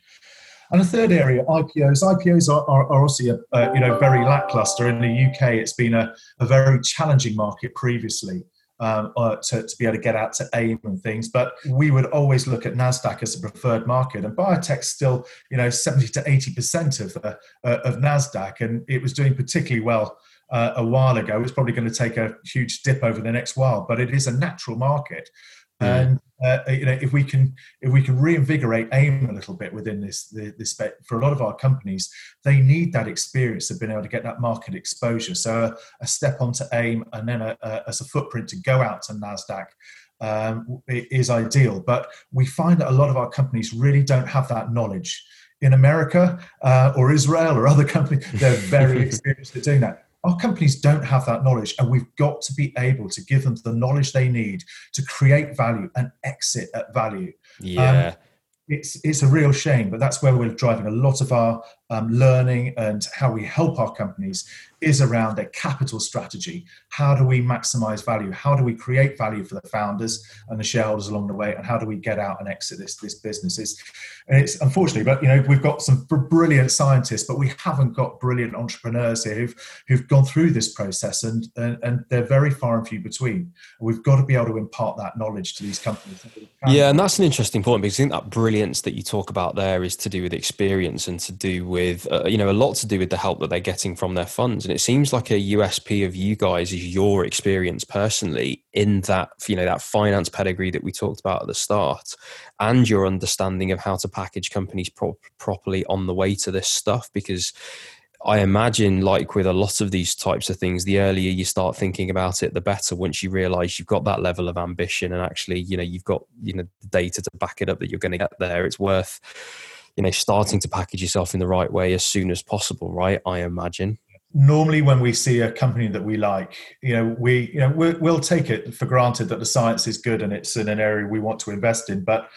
And the third area, IPOs. IPOs are, are, are obviously a, a, you know very lackluster in the UK. It's been a, a very challenging market previously um, uh, to, to, be able to get out to AIM and things. But we would always look at Nasdaq as a preferred market, and biotech's still, you know, seventy to eighty percent of uh, uh, of Nasdaq, and it was doing particularly well. Uh, a while ago, it's probably going to take a huge dip over the next while, but it is a natural market. And uh, you know, if we can if we can reinvigorate AIM a little bit within this this for a lot of our companies, they need that experience of being able to get that market exposure. So a, a step onto AIM and then a, a, as a footprint to go out to Nasdaq um, is ideal. But we find that a lot of our companies really don't have that knowledge. In America uh, or Israel or other companies, they're very (laughs) experienced at doing that our companies don't have that knowledge, and we've got to be able to give them the knowledge they need to create value and exit at value. Yeah. Um, it's it's a real shame, but that's where we're driving a lot of our um, learning and how we help our companies is around their capital strategy. How do we maximize value? How do we create value for the founders and the shareholders along the way? And how do we get out and exit this, this business? It's, and it's unfortunately, but you know, we've got some brilliant scientists, but we haven't got brilliant entrepreneurs here who've, who've gone through this process and, and, and they're very far and few between. We've got to be able to impart that knowledge to these companies. Yeah, and that's an interesting point because I think that brilliance that you talk about there is to do with experience and to do with, uh, you know, a lot to do with the help that they're getting from their funds. And it seems like a USP of you guys is your experience personally in that, you know, that finance pedigree that we talked about at the start and your understanding of how to package companies pro- properly on the way to this stuff because I imagine, like with a lot of these types of things, the earlier you start thinking about it, the better. Once you realize you've got that level of ambition and actually, you know, you've got you know the data to back it up that you're going to get there. It's worth, you know, starting to package yourself in the right way as soon as possible, right? I imagine. Normally, when we see a company that we like, you know, we you know we'll take it for granted that the science is good and it's in an area we want to invest in, but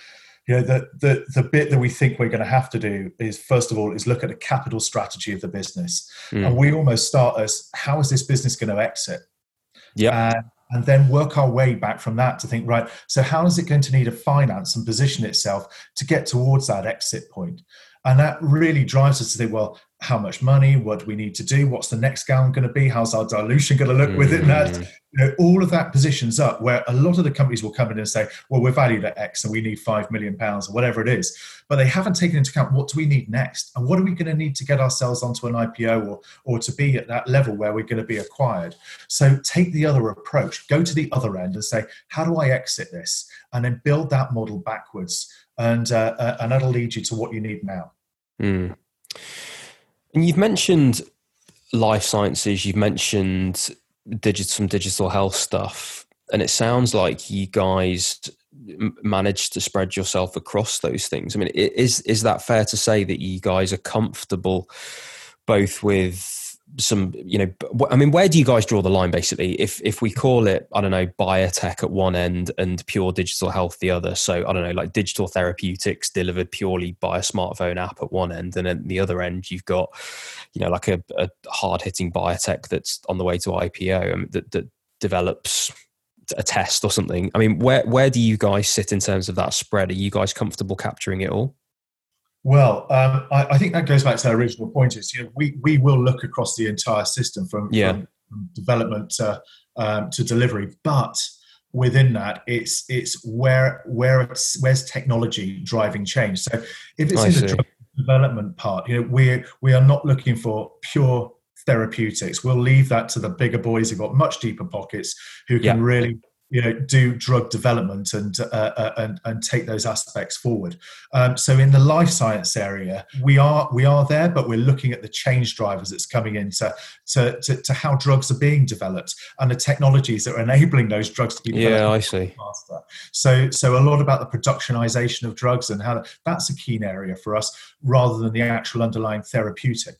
you know the, the the bit that we think we're going to have to do is first of all is look at the capital strategy of the business mm. and we almost start as how is this business going to exit yeah and, then work our way back from that to think right so how is it going to need to finance and position itself to get towards that exit point and that really drives us to think well how much money what do we need to do what's the next gown going to be how's our dilution going to look mm. within that you know, all of that positions up where a lot of the companies will come in and say, well, we're valued at X and we need five million pounds or whatever it is. But they haven't taken into account what do we need next and what are we going to need to get ourselves onto an IPO or, or to be at that level where we're going to be acquired. So take the other approach, go to the other end and say, how do I exit this? And then build that model backwards. And, uh, uh, and that'll lead you to what you need now. Mm. And you've mentioned life sciences, you've mentioned digital some digital health stuff, and it sounds like you guys managed to spread yourself across those things. I mean, is is that fair to say that you guys are comfortable both with some you know i mean where do you guys draw the line basically? If if we call it i don't know biotech at one end and pure digital health the other so i don't know like digital therapeutics delivered purely by a smartphone app at one end and at the other end you've got you know like a, a hard hitting biotech that's on the way to ipo and that, that develops a test or something. I mean where where do you guys sit in terms of that spread? Are you guys comfortable capturing it all well, um, I, I, think that goes back to our original point. Is you know, we we will look across the entire system from, yeah. from, from development to, um, to delivery, but within that, it's it's where where it's, where's technology driving change. So if it's I in see. the development part, you know, we we are not looking for pure therapeutics. We'll leave that to the bigger boys who've got much deeper pockets who can yeah. really you know do drug development and uh, uh, and and take those aspects forward. Um, so in the life science area we are we are there but we're looking at the change drivers that's coming into to, to, to how drugs are being developed and the technologies that are enabling those drugs to be developed yeah i see. faster. So so a lot about the productionization of drugs and how that's a keen area for us rather than the actual underlying therapeutic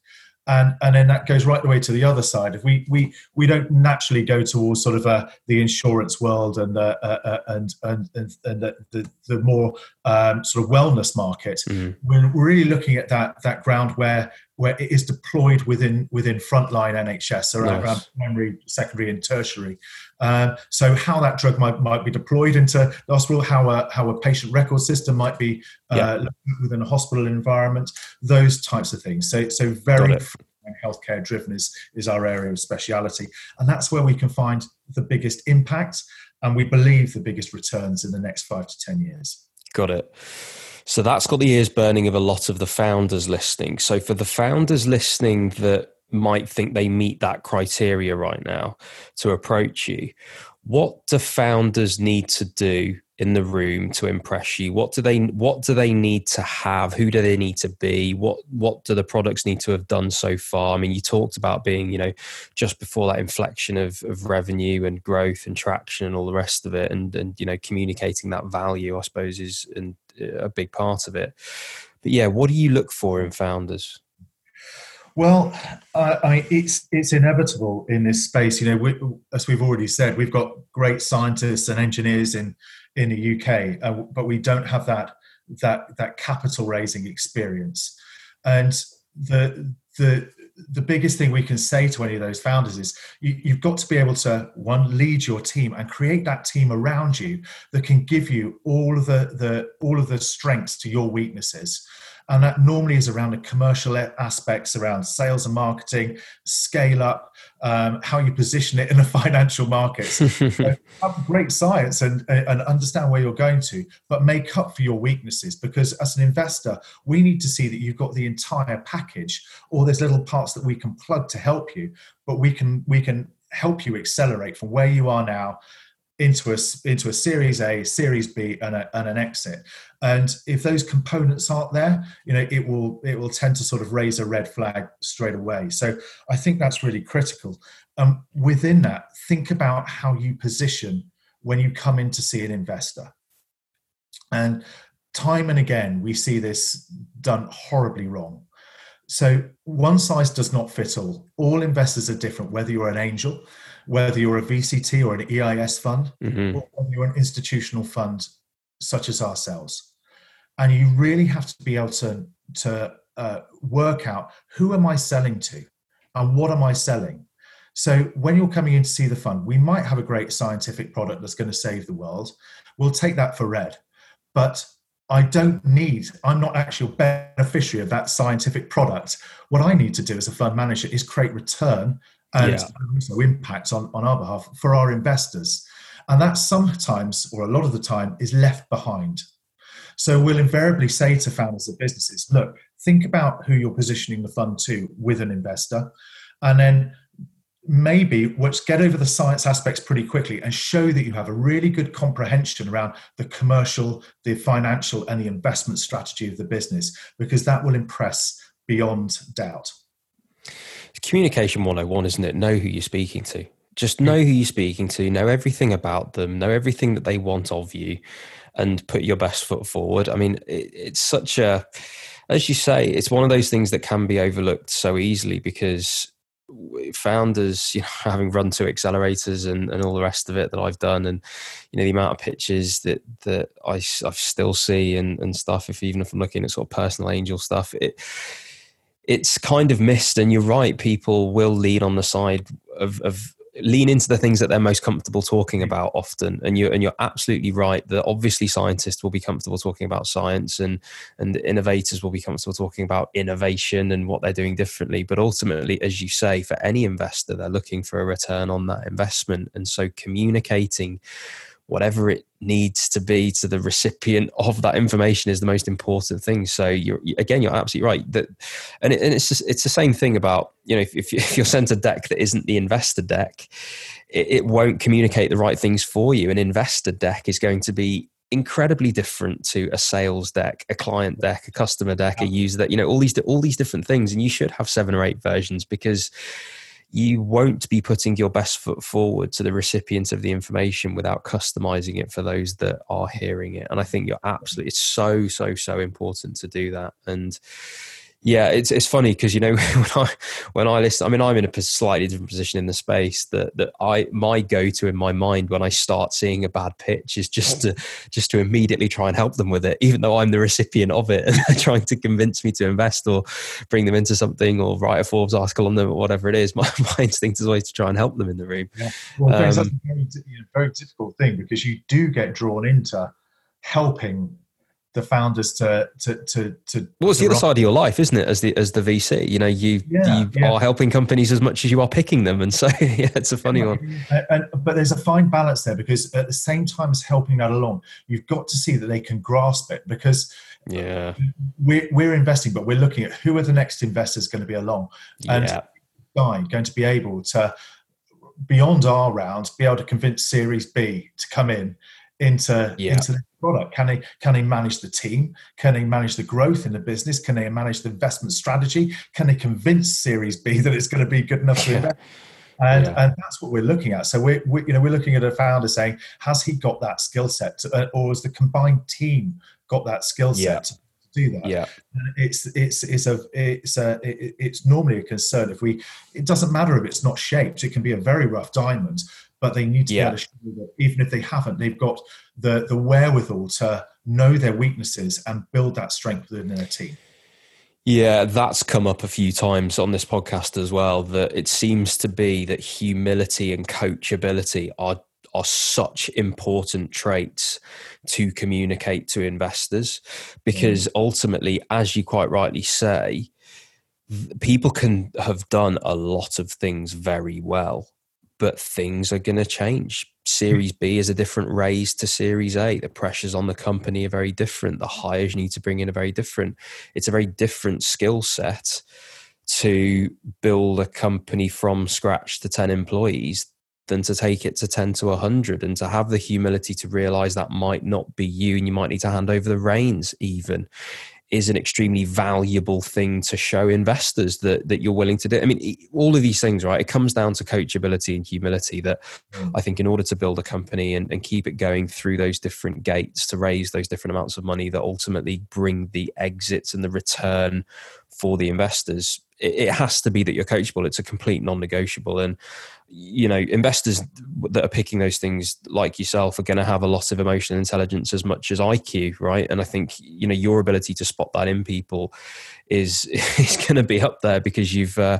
and and then that goes right the way to the other side. If we we we don't naturally go towards sort of uh, the insurance world and uh, uh, uh and and and, and the, the, the more um, sort of wellness market, mm-hmm. we're really looking at that that ground where where it is deployed within within frontline NHS around, nice. around primary, secondary, and tertiary. Um, so how that drug might, might be deployed into the hospital, how a how a patient record system might be uh, yeah. within a hospital environment, those types of things. So so very healthcare driven is is our area of speciality, and that's where we can find the biggest impact, and we believe the biggest returns in the next five to ten years. Got it. So that's got the ears burning of a lot of the founders listening. So for the founders listening that might think they meet that criteria right now to approach you, what do founders need to do in the room to impress you? What do they what do they need to have? Who do they need to be? What what do the products need to have done so far? I mean, you talked about being, you know, just before that inflection of, of revenue and growth and traction and all the rest of it, and and you know, communicating that value, I suppose, is a big part of it. But yeah, what do you look for in founders? Well, I, I, it's it's inevitable in this space. You know, we, as we've already said, we've got great scientists and engineers in in the UK, uh, but we don't have that that that capital raising experience. And the the the biggest thing we can say to any of those founders is you, have got to be able to one lead your team and create that team around you that can give you all of the, the all of the strengths to your weaknesses and that normally is around the commercial aspects around sales and marketing scale up um, how you position it in the (laughs) financial markets. (laughs) Have great science and, and understand where you're going to but make up for your weaknesses because as an investor we need to see that you've got the entire package or there's little parts that we can plug to help you but we can we can help you accelerate from where you are now into a into a series a series b and, a, and an exit. And if those components aren't there you know it will it will tend to sort of raise a red flag straight away. So i think that's really critical. Um, within that think about how you position when you come in to see an investor. And time and again we see this done horribly wrong. So one size does not fit all. All investors are different whether you're an angel whether you're a VCT or an EIS fund, mm-hmm. or whether you're an institutional fund such as ourselves. And you really have to be able to, to uh, work out who am I selling to and what am I selling? So when you're coming in to see the fund, we might have a great scientific product that's going to save the world. We'll take that for red. But I don't need, I'm not actually a beneficiary of that scientific product. What I need to do as a fund manager is create return and yeah. also impacts on, on our behalf for our investors. And that sometimes, or a lot of the time, is left behind. So we'll invariably say to founders of businesses, look, think about who you're positioning the fund to with an investor. And then maybe let's get over the science aspects pretty quickly and show that you have a really good comprehension around the commercial, the financial, and the investment strategy of the business, because that will impress beyond doubt communication 101 isn't it? Know who you're speaking to. Just know who you're speaking to know everything about them know everything that they want of you and put your best foot forward. I mean it, it's such a as you say it's one of those things that can be overlooked so easily because founders you know (laughs) having run two accelerators and, and all the rest of it that i've done and you know the amount of pitches that that i, I still see and, and stuff if even if i'm looking at sort of personal angel stuff it it's kind of missed. And you're right, people will lean on the side of, of lean into the things that they're most comfortable talking about often and you and you're absolutely right that obviously scientists will be comfortable talking about science and and innovators will be comfortable talking about innovation and what they're doing differently but ultimately as you say for any investor they're looking for a return on that investment and so communicating whatever it needs to be to the recipient of that information is the most important thing. So you're again, you're absolutely right that, and, it, and it's just, it's the same thing about you know if, if you're sent a deck that isn't the investor deck, it, it won't communicate the right things for you. An investor deck is going to be incredibly different to a sales deck, a client deck, a customer deck, a user deck. You know all these all these different things, and you should have seven or eight versions because you won't be putting your best foot forward to the recipient of the information without customizing it for those that are hearing it. And I think you're absolutely, it's so, so, so important to do that. And yeah, it's it's funny because you know (laughs) when I when I listen, I mean I'm in a slightly different position in the space that that I my go to in my mind when I start seeing a bad pitch is just to just to immediately try and help them with it, even though I'm the recipient of it (laughs) and they're trying to convince me to invest or bring them into something or write a Forbes article on them or whatever it is. (laughs) My, my instinct is always to try and help them in the room. Yeah. Well, um, that's a very, very difficult thing because you do get drawn into helping the founders to to to to. Well, it's the other side of your life, isn't it? As the as the VC, you know, you yeah, you yeah. are helping companies as much as you are picking them, and so (laughs) yeah, it's a funny one. And, uh, and, but there's a fine balance there because at the same time as helping that along, you've got to see that they can grasp it because yeah, we're we're investing, but we're looking at who are the next investors going to be along, and yeah. going to be able to beyond our round be able to convince Series B to come in into yeah. into the product? Can they can they manage the team? Can they manage the growth in the business? Can they manage the investment strategy? Can they convince Series B that it's going to be good enough to invest? And, yeah. and that's what we're looking at. So we're, we, you know we're looking at a founder saying, has he got that skill set, uh, or has the combined team got that skill set yeah. to do that? Yeah, it's it's it's a it's a it, it's normally a concern if we. It doesn't matter if it's not shaped; it can be a very rough diamond but they need to yeah. be able to show that even if they haven't, they've got the the wherewithal to know their weaknesses and build that strength within their team. Yeah, that's come up a few times on this podcast as well. That it seems to be that humility and coachability are are such important traits to communicate to investors because mm. ultimately, as you quite rightly say, people can have done a lot of things very well, but things are going to change. Series B is a different raise to Series A. The pressures on the company are very different. The hires you need to bring in are very different. It's a very different skill set to build a company from scratch to 10 employees than to take it to 10 to 100 and to have the humility to realize that might not be you and you might need to hand over the reins even is an extremely valuable thing to show investors that that you're willing to do. I mean, all of these things, right? It comes down to coachability and humility. That mm. I think, in order to build a company and, and keep it going through those different gates to raise those different amounts of money that ultimately bring the exits and the return for the investors, it, it has to be that you're coachable. It's a complete non-negotiable, and you know investors that are picking those things like yourself are going to have a lot of emotional intelligence as much as IQ right? And I think you know your ability to spot that in people is (laughs) is going to be up there because you've uh,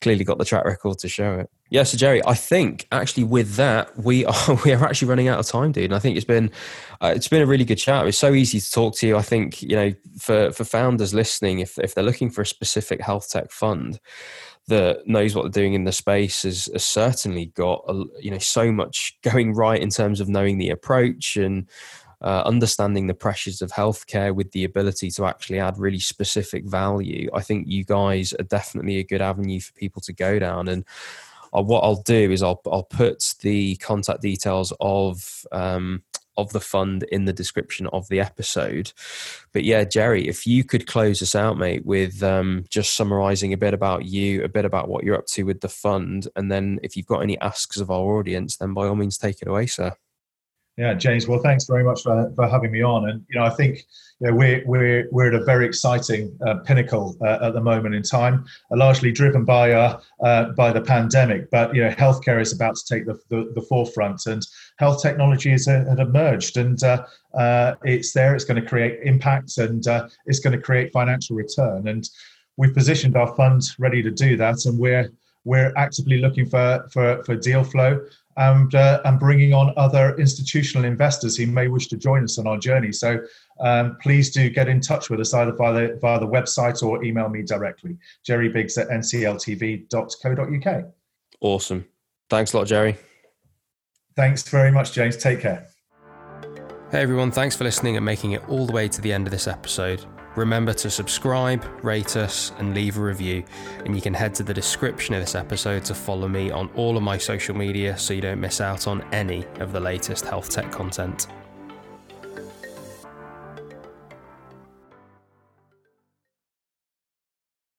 clearly got the track record to show it. Yeah so Jerry I think actually with that we (laughs) are we are actually running out of time dude. And I think it's been uh, it's been a really good chat. It's so easy to talk to you. I think you know for for founders listening if if they're looking for a specific health tech fund that knows what they're doing in the space has, has certainly got a, you know so much going right in terms of knowing the approach and uh, understanding the pressures of healthcare with the ability to actually add really specific value. I think you guys are definitely a good avenue for people to go down. And uh, what I'll do is I'll I'll put the contact details of um, of the fund in the description of the episode. But yeah, Jerry, if you could close us out, mate, with um, just summarizing a bit about you, a bit about what you're up to with the fund, and then if you've got any asks of our audience, then by all means take it away, sir. Yeah, James. Well, thanks very much for, for having me on. And you know, I think you know, we're we're we're at a very exciting uh, pinnacle uh, at the moment in time, uh, largely driven by uh, uh, by the pandemic. But you know, healthcare is about to take the the, the forefront, and health technology has uh, emerged, and it's there. It's going to create impacts, and it's going to create financial return. And we've positioned our fund ready to do that, and we're we're actively looking for for, for deal flow and, uh, and bringing on other institutional investors who may wish to join us on our journey. So um, please do get in touch with us either via the, via the website or email me directly, jerrybiggs at ncltv.co.uk. Awesome. Thanks a lot, Jerry. Thanks very much, James. Take care. Hey everyone, thanks for listening and making it all the way to the end of this episode. Remember to subscribe, rate us, and leave a review. And you can head to the description of this episode to follow me on all of my social media so you don't miss out on any of the latest health tech content.